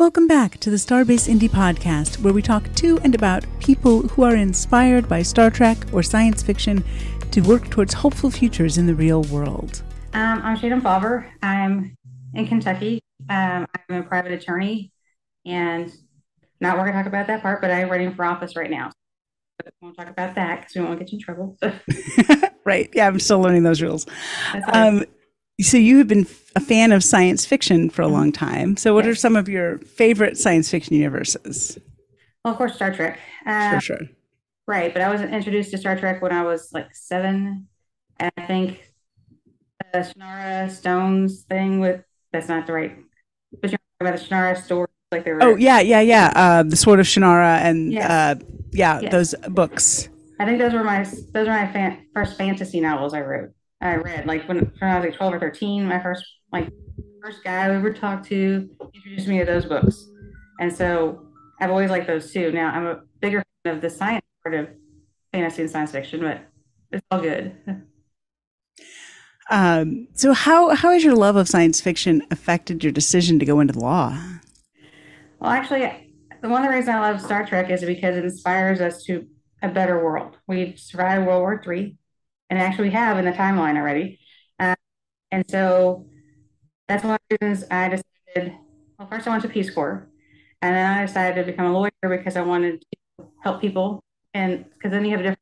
Welcome back to the Starbase Indy Podcast, where we talk to and about people who are inspired by Star Trek or science fiction to work towards hopeful futures in the real world. Um, I'm Shannon Fauver. I'm in Kentucky. Um, I'm a private attorney and not we're going to talk about that part, but I'm running for office right now. But we won't talk about that because we won't get you in trouble. right. Yeah, I'm still learning those rules. Um, so you have been a fan of science fiction for a long time. So what yes. are some of your favorite science fiction universes? Well, of course, Star Trek. Uh, for sure. Right, but I was introduced to Star Trek when I was like seven, and I think the Shannara Stones thing with that's not the right, but you're talking about the Shannara story, like they were. Oh yeah, yeah, yeah. Uh, the Sword of Shannara and yes. uh, yeah, those books. I think those were my those were my fan, first fantasy novels I wrote. I read like when, when I was like 12 or 13, my first like first guy I ever talked to introduced me to those books. And so I've always liked those too. Now I'm a bigger fan of the science part of fantasy and science fiction, but it's all good. Um, so how how has your love of science fiction affected your decision to go into the law? Well, actually, the one of the reasons I love Star Trek is because it inspires us to a better world. We've survived World War III and actually have in the timeline already. Uh, and so that's one of the reasons I decided. Well, first I went to Peace Corps, and then I decided to become a lawyer because I wanted to help people, and because then you have a different.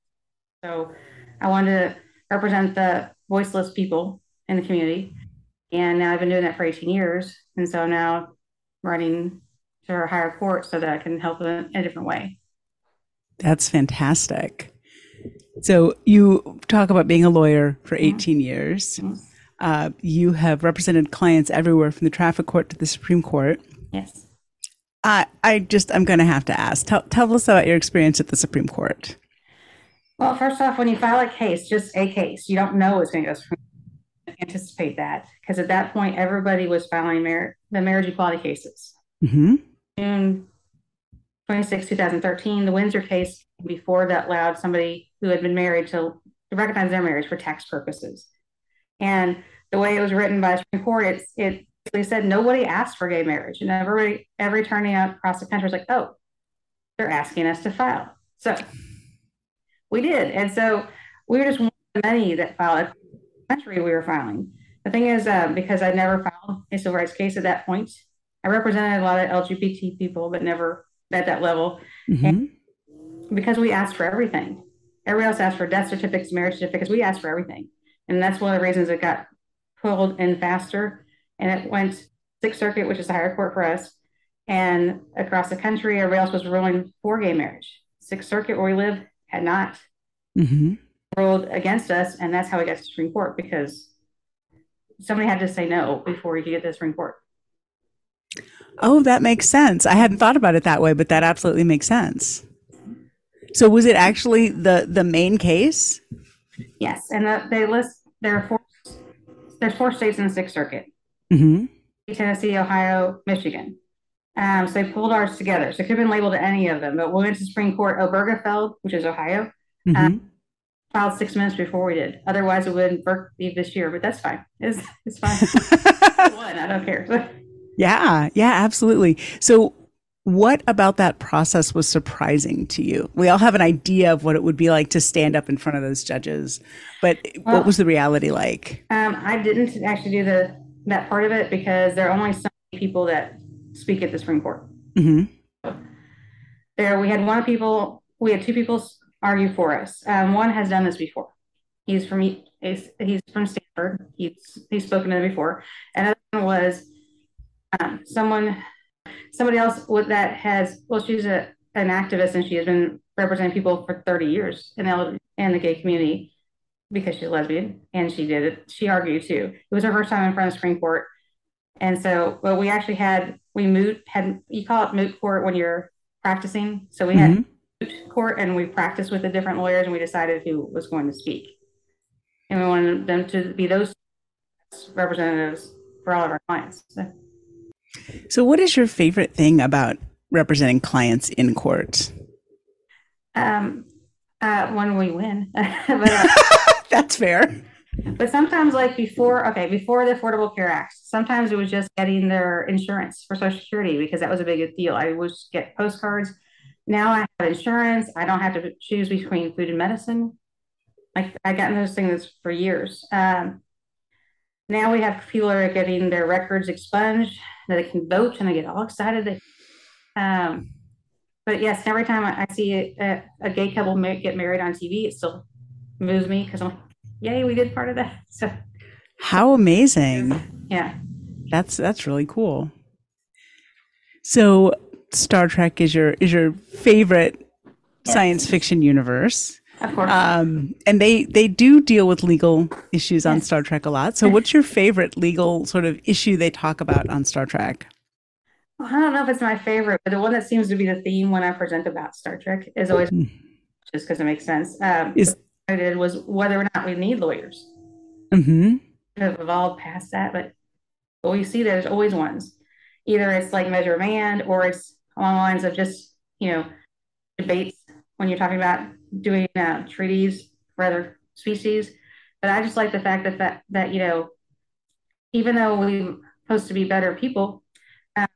So I wanted to represent the voiceless people in the community, and now I've been doing that for 18 years, and so now running to a higher court so that I can help them in a different way. That's fantastic. So you talk about being a lawyer for 18 years. Uh, you have represented clients everywhere from the traffic court to the Supreme Court. Yes. I, I just, I'm going to have to ask. Tell, tell us about your experience at the Supreme Court. Well, first off, when you file a case, just a case, you don't know what's going to go. Anticipate that because at that point, everybody was filing mar- the marriage equality cases. Mm-hmm. June 26, 2013, the Windsor case before that allowed somebody who had been married to, to recognize their marriage for tax purposes. And the way it was written by the Supreme Court, it's, it basically said nobody asked for gay marriage. And every, every attorney across the country was like, oh, they're asking us to file. So we did. And so we were just one of the many that filed country we were filing. The thing is, uh, because I'd never filed a civil rights case at that point, I represented a lot of LGBT people, but never at that level. Mm-hmm. because we asked for everything. Everybody else asked for death certificates, marriage certificates. We asked for everything. And that's one of the reasons it got pulled in faster. And it went Sixth Circuit, which is the higher court for us, and across the country, everybody else was ruling for gay marriage. Sixth Circuit, where we live, had not mm-hmm. ruled against us. And that's how we got to Supreme Court because somebody had to say no before you could get to the Supreme Court. Oh, that makes sense. I hadn't thought about it that way, but that absolutely makes sense. So was it actually the the main case? Yes, and the, they list there are four there's four states in the Sixth Circuit: mm-hmm. Tennessee, Ohio, Michigan. Um, so they pulled ours together. So it could have been labeled to any of them, but we went to Supreme Court. Obergefell, which is Ohio, mm-hmm. um, filed six minutes before we did. Otherwise, it wouldn't be this year, but that's fine. It's it's fine. One, I don't care. Yeah, yeah, absolutely. So, what about that process was surprising to you? We all have an idea of what it would be like to stand up in front of those judges, but well, what was the reality like? Um, I didn't actually do the that part of it because there are only so many people that speak at the Supreme Court. Mm-hmm. there, we had one people, we had two people argue for us. Um, one has done this before. He's from he's, he's from Stanford. He's he's spoken to it before, and another one was um, someone, somebody else with that has, well, she's a, an activist and she has been representing people for 30 years in the, in the gay community because she's lesbian and she did it. She argued too. It was her first time in front of the Supreme Court. And so, well, we actually had, we moot, had, you call it moot court when you're practicing. So we mm-hmm. had moot court and we practiced with the different lawyers and we decided who was going to speak. And we wanted them to be those representatives for all of our clients. So. So, what is your favorite thing about representing clients in court? Um, uh, when we win, but, uh, that's fair. But sometimes, like before, okay, before the Affordable Care Act, sometimes it was just getting their insurance for Social Security because that was a big deal. I would get postcards. Now I have insurance. I don't have to choose between food and medicine. Like I gotten those things for years. Um, now we have people are getting their records expunged that they can vote and they get all excited. Um, but yes, every time I, see a, a, gay couple get married on TV, it still moves me because I'm like, yay, we did part of that. So how amazing. Yeah. That's that's really cool. So Star Trek is your is your favorite science fiction universe. Of course. Um, and they they do deal with legal issues on Star Trek a lot. So what's your favorite legal sort of issue they talk about on Star Trek? Well, I don't know if it's my favorite, but the one that seems to be the theme when I present about Star Trek is always mm. just because it makes sense. Um, is I did was whether or not we need lawyers. Mm-hmm. Have evolved past that, but what we see there's always ones. Either it's like measure of man, or it's along the lines of just you know debates when you're talking about doing uh, treaties for other species. But I just like the fact that that that you know, even though we're supposed to be better people, um,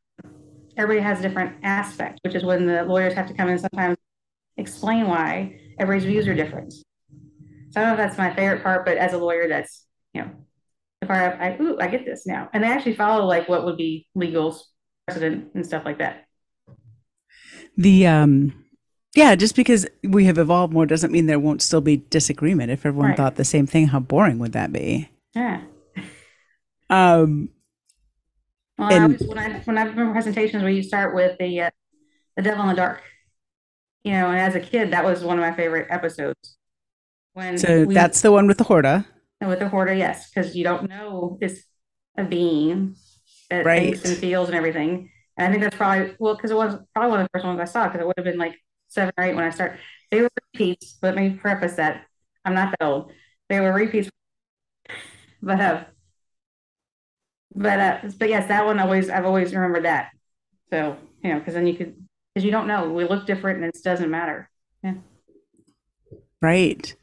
everybody has a different aspect, which is when the lawyers have to come in sometimes explain why everybody's views are different. So I don't know if that's my favorite part, but as a lawyer, that's you know part I, I ooh I get this now, and they actually follow like what would be legal precedent and stuff like that. The um yeah, just because we have evolved more doesn't mean there won't still be disagreement. If everyone right. thought the same thing, how boring would that be? Yeah. Um. Well, and, I always, when I when I've been presentations where you start with the uh, the devil in the dark, you know, and as a kid, that was one of my favorite episodes. When so we, that's the one with the Horta. And with the Horta, yes, because you don't know it's a being that right. thinks and feels and everything. And I think that's probably well, because it was probably one of the first ones I saw, because it would have been like seven or eight when I started. They were repeats. Let me preface that I'm not that old. They were repeats, but uh, but uh, but yes, that one always I've always remembered that. So you know, because then you could because you don't know we look different and it doesn't matter. Yeah. Right.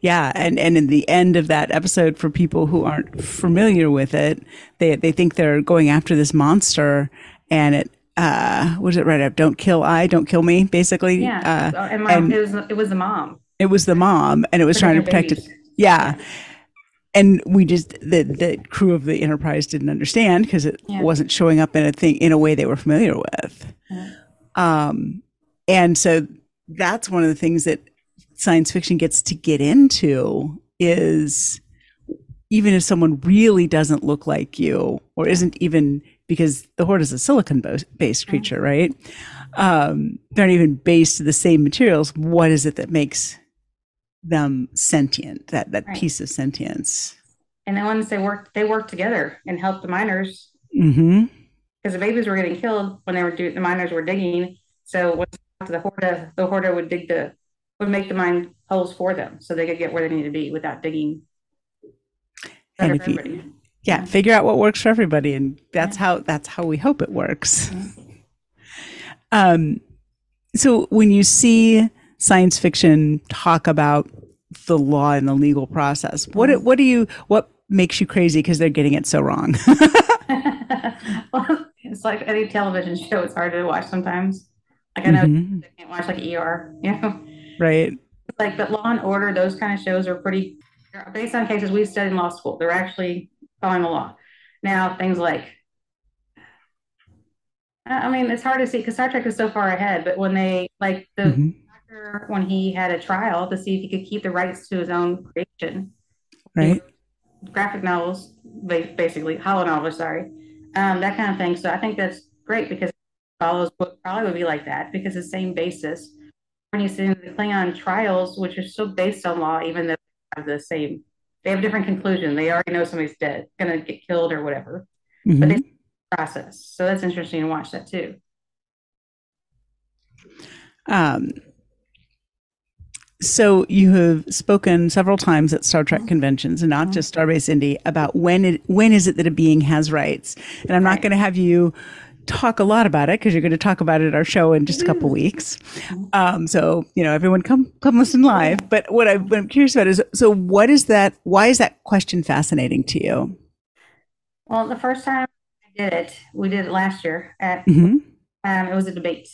Yeah, and and in the end of that episode, for people who aren't familiar with it, they they think they're going after this monster, and it uh what is it right up? Don't kill I, don't kill me, basically. Yeah, uh, and, my, and it was it was the mom. It was the mom, and it was trying to protect it. Yeah. And we just the the crew of the Enterprise didn't understand because it yeah. wasn't showing up in a thing in a way they were familiar with. Yeah. Um, and so that's one of the things that science fiction gets to get into is even if someone really doesn't look like you or isn't even because the Horta is a silicon based creature right? Um, they're not even based to the same materials. What is it that makes them sentient that that right. piece of sentience? And then once they work they work together and help the miners. Mm-hmm. because the babies were getting killed when they were doing the miners were digging. So once the Horta the Horta would dig the would make the mine holes for them so they could get where they need to be without digging. And if you, yeah, figure out what works for everybody, and that's how that's how we hope it works. Um, so when you see science fiction talk about the law and the legal process, what mm-hmm. what do you what makes you crazy because they're getting it so wrong? well, it's like any television show; it's hard to watch sometimes. Like I know mm-hmm. I can't watch like ER, you know. Right. Like, but Law and Order, those kind of shows are pretty based on cases we studied in law school. They're actually following the law. Now, things like, I mean, it's hard to see because Star Trek is so far ahead. But when they like the mm-hmm. actor, when he had a trial to see if he could keep the rights to his own creation, right? Graphic novels, basically, holonovels. Sorry, um, that kind of thing. So I think that's great because follows book probably would be like that because the same basis when you see the Klingon trials, which are still based on law, even though they have the same, they have a different conclusion. They already know somebody's dead, going to get killed or whatever, mm-hmm. but they process. So that's interesting to watch that too. Um, so you have spoken several times at Star Trek mm-hmm. conventions, and not mm-hmm. just Starbase Indy, about when it when is it that a being has rights. And I'm right. not going to have you talk a lot about it because you're going to talk about it at our show in just a couple weeks. Um, so you know, everyone come come listen live. But what, I, what I'm curious about is, so what is that? Why is that question fascinating to you? Well, the first time I did it, we did it last year at. Mm-hmm. Um, it was a debate,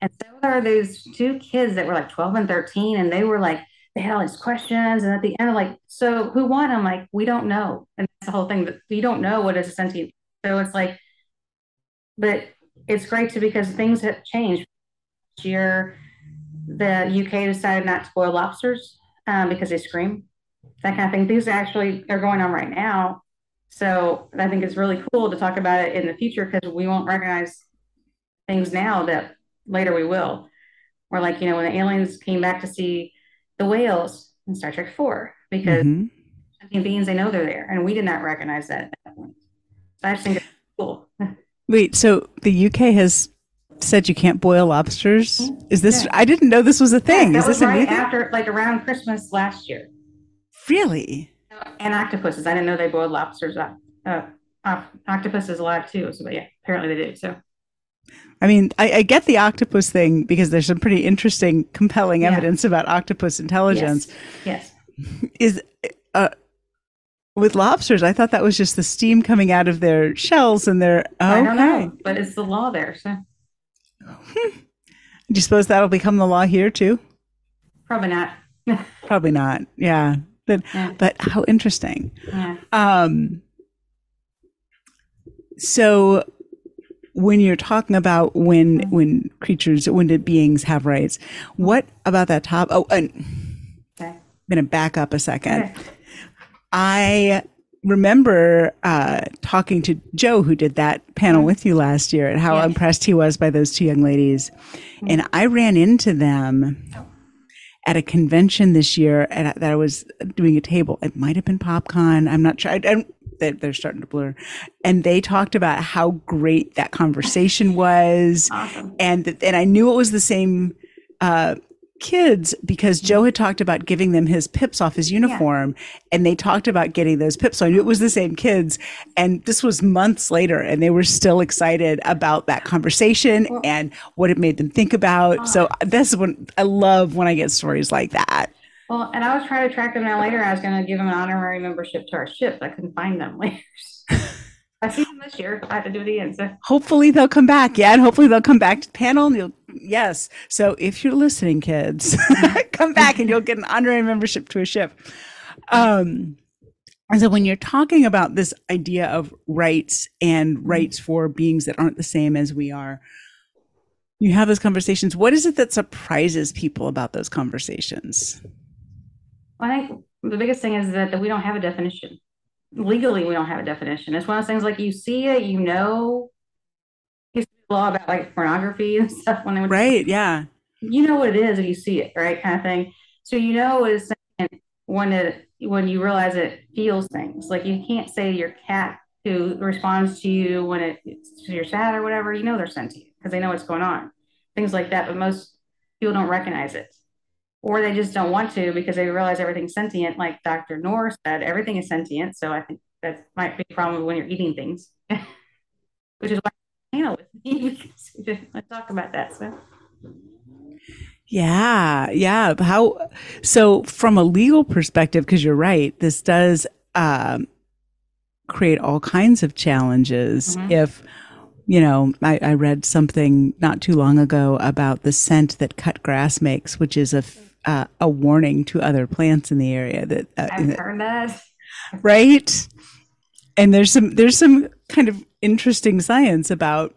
and so there are those two kids that were like 12 and 13, and they were like they had all these questions, and at the end, of like, so who won? I'm like, we don't know, and that's the whole thing that you don't know what is a sentient. So it's like but it's great to because things have changed. This year, the UK decided not to boil lobsters um, because they scream, that kind of thing. These actually are going on right now. So I think it's really cool to talk about it in the future because we won't recognize things now that later we will. Or like, you know, when the aliens came back to see the whales in Star Trek 4, because mm-hmm. beings, they know they're there. And we did not recognize that at that point. So I just think it's cool. Wait, so the UK has said you can't boil lobsters? Is this? Yeah. I didn't know this was a thing. Yeah, Is this right after, like around Christmas last year? Really? And octopuses. I didn't know they boiled lobsters up. Uh, uh, octopuses alive too. So yeah, apparently they do. So. I mean, I, I, get the octopus thing because there's some pretty interesting, compelling yeah. evidence about octopus intelligence. Yes. yes. Is uh, with lobsters, I thought that was just the steam coming out of their shells and their. Oh, I don't know, but it's the law there. So. Hmm. Do you suppose that'll become the law here too? Probably not. Probably not. Yeah. But yeah. but how interesting. Yeah. Um. So when you're talking about when mm-hmm. when creatures when beings have rights, what about that top? Oh, and okay. I'm gonna back up a second. Okay. I remember uh, talking to Joe, who did that panel mm-hmm. with you last year, and how yes. impressed he was by those two young ladies. Mm-hmm. And I ran into them at a convention this year at, that I was doing a table. It might have been PopCon. I'm not sure. I, I, they're starting to blur. And they talked about how great that conversation was. Awesome. And, and I knew it was the same uh, kids because Joe had talked about giving them his pips off his uniform yeah. and they talked about getting those pips. So I knew it was the same kids. And this was months later and they were still excited about that conversation well, and what it made them think about. Uh, so that's when I love when I get stories like that. Well, and I was trying to track them down later. I was going to give them an honorary membership to our ship. I couldn't find them later. I see them this year. I have to do it again. So hopefully they'll come back. Yeah, and hopefully they'll come back to the panel. And you'll yes. So if you're listening, kids, come back and you'll get an honorary membership to a ship. Um, and so when you're talking about this idea of rights and rights for beings that aren't the same as we are, you have those conversations. What is it that surprises people about those conversations? Well, I think the biggest thing is that, that we don't have a definition legally we don't have a definition. It's one of those things like you see it, you know, you law about like pornography and stuff when they would right, yeah, you know what it is if you see it, right, kind of thing. So you know it's when it when you realize it feels things. Like you can't say your cat who responds to you when it, it's you're sad or whatever. You know they're sentient because they know what's going on, things like that. But most people don't recognize it or they just don't want to because they realize everything's sentient. Like Dr. Noor said, everything is sentient. So I think that might be a problem when you're eating things, which is why panel with me because let's talk about that. So. Yeah, yeah. How so from a legal perspective? Because you're right, this does um, create all kinds of challenges mm-hmm. if you know, I, I, read something not too long ago about the scent that cut grass makes, which is a uh, a warning to other plants in the area that uh, I've heard that. Right, and there's some there's some kind of interesting science about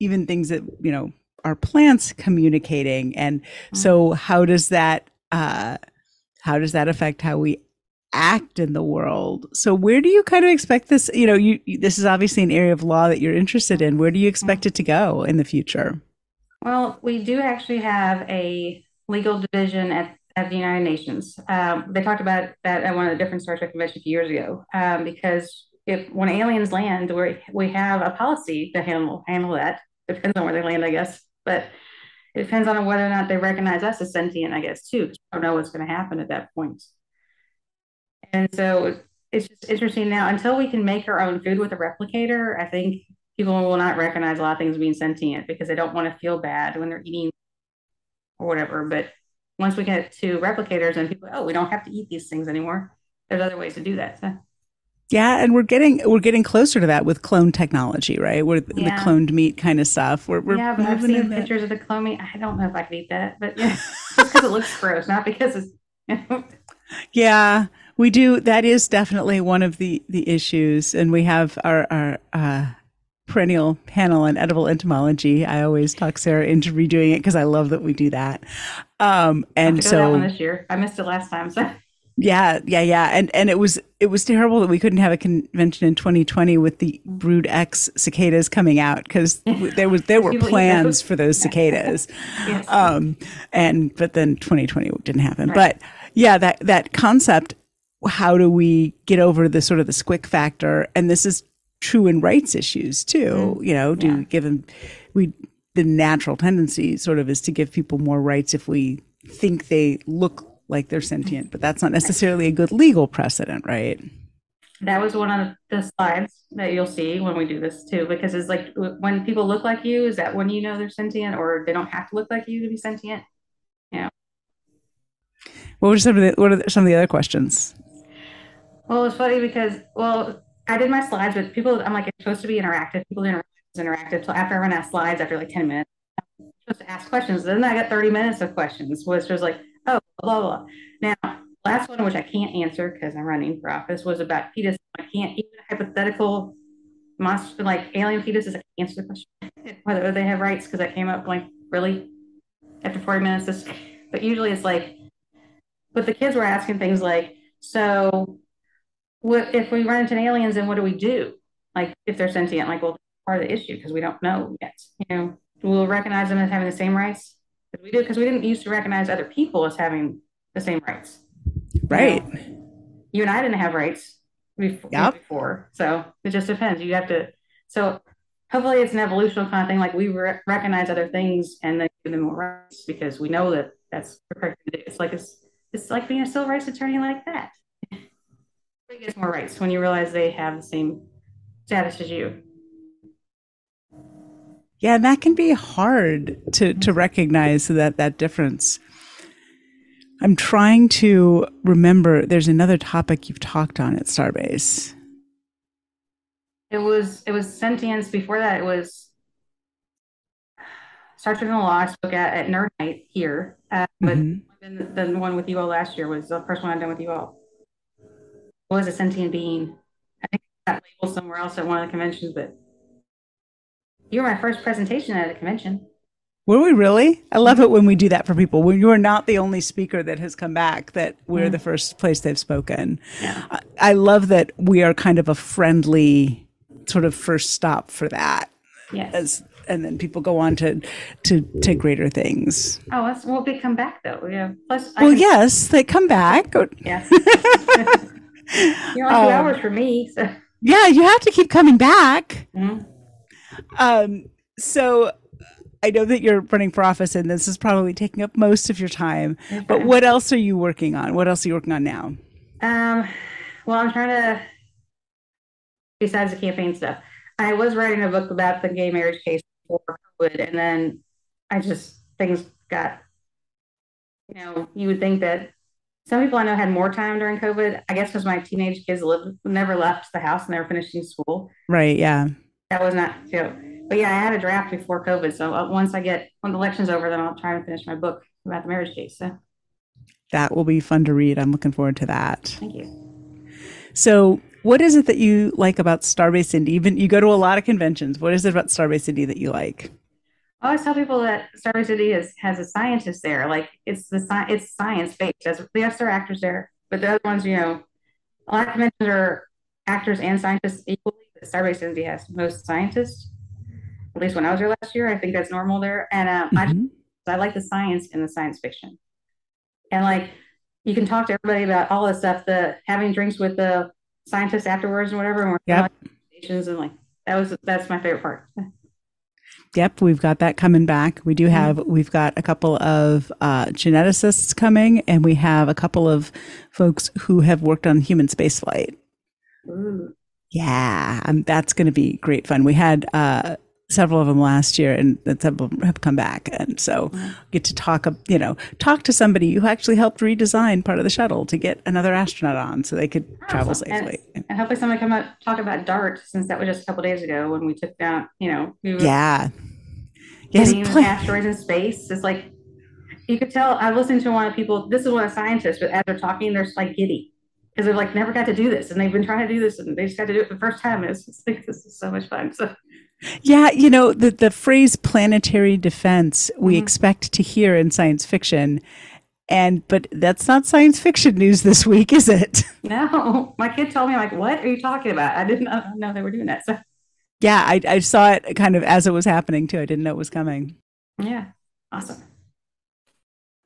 even things that you know are plants communicating, and mm-hmm. so how does that uh, how does that affect how we act in the world. So where do you kind of expect this, you know, you, this is obviously an area of law that you're interested in. Where do you expect mm-hmm. it to go in the future? Well, we do actually have a legal division at, at the United Nations. Um, they talked about that at one of the different Star Trek conventions a few years ago um, because if when aliens land, we we have a policy to handle handle that. Depends on where they land, I guess, but it depends on whether or not they recognize us as sentient, I guess, too. I don't know what's going to happen at that point. And so it's just interesting now. Until we can make our own food with a replicator, I think people will not recognize a lot of things being sentient because they don't want to feel bad when they're eating or whatever. But once we get to replicators and people, oh, we don't have to eat these things anymore. There's other ways to do that. So. Yeah, and we're getting we're getting closer to that with clone technology, right? With Yeah. the cloned meat kind of stuff. We're, we're yeah, but I've seen pictures of the clone meat. I don't know if I could eat that, but yeah, just because it looks gross, not because it's. Yeah, we do. That is definitely one of the the issues, and we have our our uh, perennial panel on edible entomology. I always talk Sarah into redoing it because I love that we do that. Um, and to go to that one so this year. I missed it last time, so yeah, yeah, yeah, and and it was it was terrible that we couldn't have a convention in 2020 with the Brood X cicadas coming out because there was there were plans for those cicadas. yes. um and but then 2020 didn't happen Right. but yeah that that concept how do we get over the sort of the squick factor and this is true in rights issues too mm-hmm. you know do Yeah. we give them we the natural tendency sort of is to give people more rights if we think they look like they're sentient but that's not necessarily a good legal precedent right that was one of the slides that you'll see when we do this too, because it's like when people look like you, is that when you know they're sentient, or they don't have to look like you to be sentient? Yeah. What were some of the what are some of the other questions Well, it's funny because well, I did my slides, but people, I'm like, it's supposed to be interactive. People didn't interactive till after out of slides after like 10 minutes. I'm supposed to ask questions. Then I got 30 minutes of questions, which was like, oh, blah, blah, blah. Now, last one, which I can't answer because I'm running for office, was about fetus. I can't even hypothetical monster like alien fetuses. I can't answer the question whether they have rights because I came up like really after 40 minutes. This, but usually it's like, but the kids were asking things like, so what if we run into aliens and what do we do? Like if they're sentient, like well, part of the issue because we don't know yet. You know, we'll recognize them as having the same rights as we do because we didn't used to recognize other people as having the same rights. right You and I didn't have rights before. Yep. before. So it just depends. You have to. So hopefully it's an evolutional kind of thing. Like we re- recognize other things and then give them more rights because we know that that's correct thing to do. It's like it's it's like being a civil rights attorney like that. Everybody gets more rights when you realize they have the same status as you. Yeah, and that can be hard to to recognize that that difference. I'm trying to remember. There's another topic you've talked on at Starbase. It was it was sentience. Before that, it was Star Trek and the Law. I spoke at, at Nerd Night here, uh, but Mhm. then the, the one with you all last year was the first one I've done with you all. Was a sentient being. I think that label somewhere else at one of the conventions, but you were my first presentation at a convention. Were we really? I love it when we do that for people. When you are not the only speaker that has come back, that we're Yeah. the first place they've spoken. Yeah. I, I love that we are kind of a friendly sort of first stop for that. Yes. As and then people go on to to to greater things. oh, that's well, they come back though. Yeah. Plus, I Well, can- yes, they come back. Yeah. You're like two Um, hours for me. So. Yeah, you have to keep coming back. Mhm. Um, so I know that you're running for office and this is probably taking up most of your time, but what else are you working on? What else are you working on now? Um, well, I'm trying to, besides the campaign stuff, I was writing a book about the gay marriage case before COVID, and then I just, things got, you know, you would think that some people I know had more time during COVID. I guess because my teenage kids lived, never left the house and they were finishing school. Right, yeah. That was not, know, but yeah, I had a draft before COVID. So uh, once I get, when the election's over, then I'll try to finish my book about the marriage case. So That will be fun to read. I'm looking forward to that. thank you. So, what is it that you like about Starbase Indy? Even you go to a lot of conventions. What is it about Starbase Indy that you like? I always tell people that Star City is, has a scientist there. Like it's the sci- it's science based. As yes, there are actors there, but the other ones, you know, a lot of conventions are actors and scientists equally. But Starbase Indy has most scientists. At least when I was there last year, I think that's normal there. And um, I Mhm. I like the science and the science fiction. And like you can talk to everybody about all this stuff, the having drinks with the scientists afterwards and whatever, and we're Yep. and like that was that's my favorite part. Yep, we've got that coming back. We do have we've got a couple of uh, geneticists coming, and we have a couple of folks who have worked on human spaceflight. Ooh. Yeah, um, that's going to be great fun. We had uh, several of them last year, and several have come back, and so get to talk. You know, talk to somebody who actually helped redesign part of the shuttle to get another astronaut on, so they could travel Awesome. safely. And, and hopefully somebody come up talk about DART since that was just a couple days ago when we took that you know, we were Yeah. Yes. hitting pl- asteroids in space. It's like you could tell. i've listened to one of people. This is one of the scientists, but as they're talking, they're just like giddy because they're like never got to do this, and they've been trying to do this, and they just got to do it the first time. And it's just like this is so much fun. So Yeah, you know, the, the phrase planetary defense we Mhm. expect to hear in science fiction. And but that's not science fiction news this week, is it? no, my kid told me like, "What are you talking about?" I didn't know know they were doing that. So Yeah, I, I saw it kind of as it was happening too. I didn't know it was coming. yeah, awesome.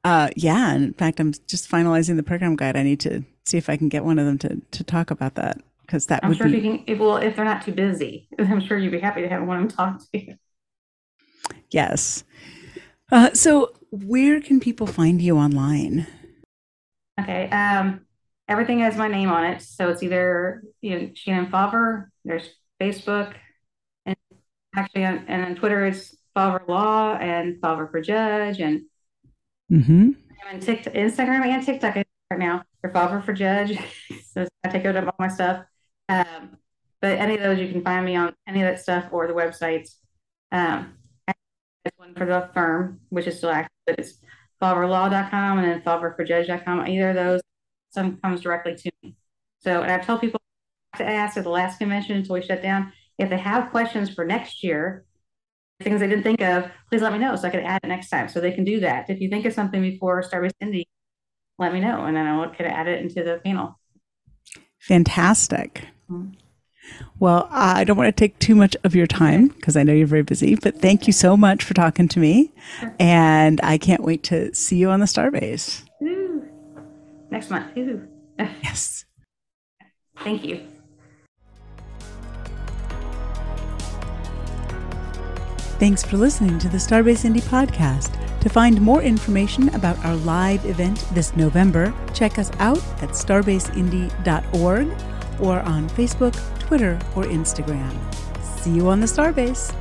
Uh, yeah, in fact, I'm just finalizing the program guide. I need to see if I can get one of them to to talk about that because that I'm would sure be if you can, if, well, if they're not too busy, I'm sure you'd be happy to have one of them talk to you. yes. Uh, so, where can people find you online? Okay. Um, everything has my name on it, so it's either you know Shannon Fauver. There's Facebook, and actually, on, and on Twitter it's Fauver Law and Fauver for Judge, and Mm-hmm. I'm on TikTok, Instagram and TikTok right now for Fauver for Judge. so I take out of all my stuff. Um, but any of those you can find me on any of that stuff or the websites. Um, there's one for the firm, which is still active, but it's fauverlaw.com and then fauverforjudge.com. Either of those, some comes directly to me. So, and I've told people to ask at the last convention until we shut down if they have questions for next year, things they didn't think of, please let me know so I can add it next time. So they can do that. If you think of something before Starbase Indy, let me know, and then I could add it into the panel. Fantastic. Mhm. Well, I don't want to take too much of your time because I know you're very busy, but thank you so much for talking to me. Sure. And I can't wait to see you on the Starbase. Woo. Next month. Woo. Yes. Thank you. Thanks for listening to the Starbase Indy podcast. To find more information about our live event this November, check us out at starbaseindy.org or on Facebook, Twitter, or Instagram. See you on the Starbase.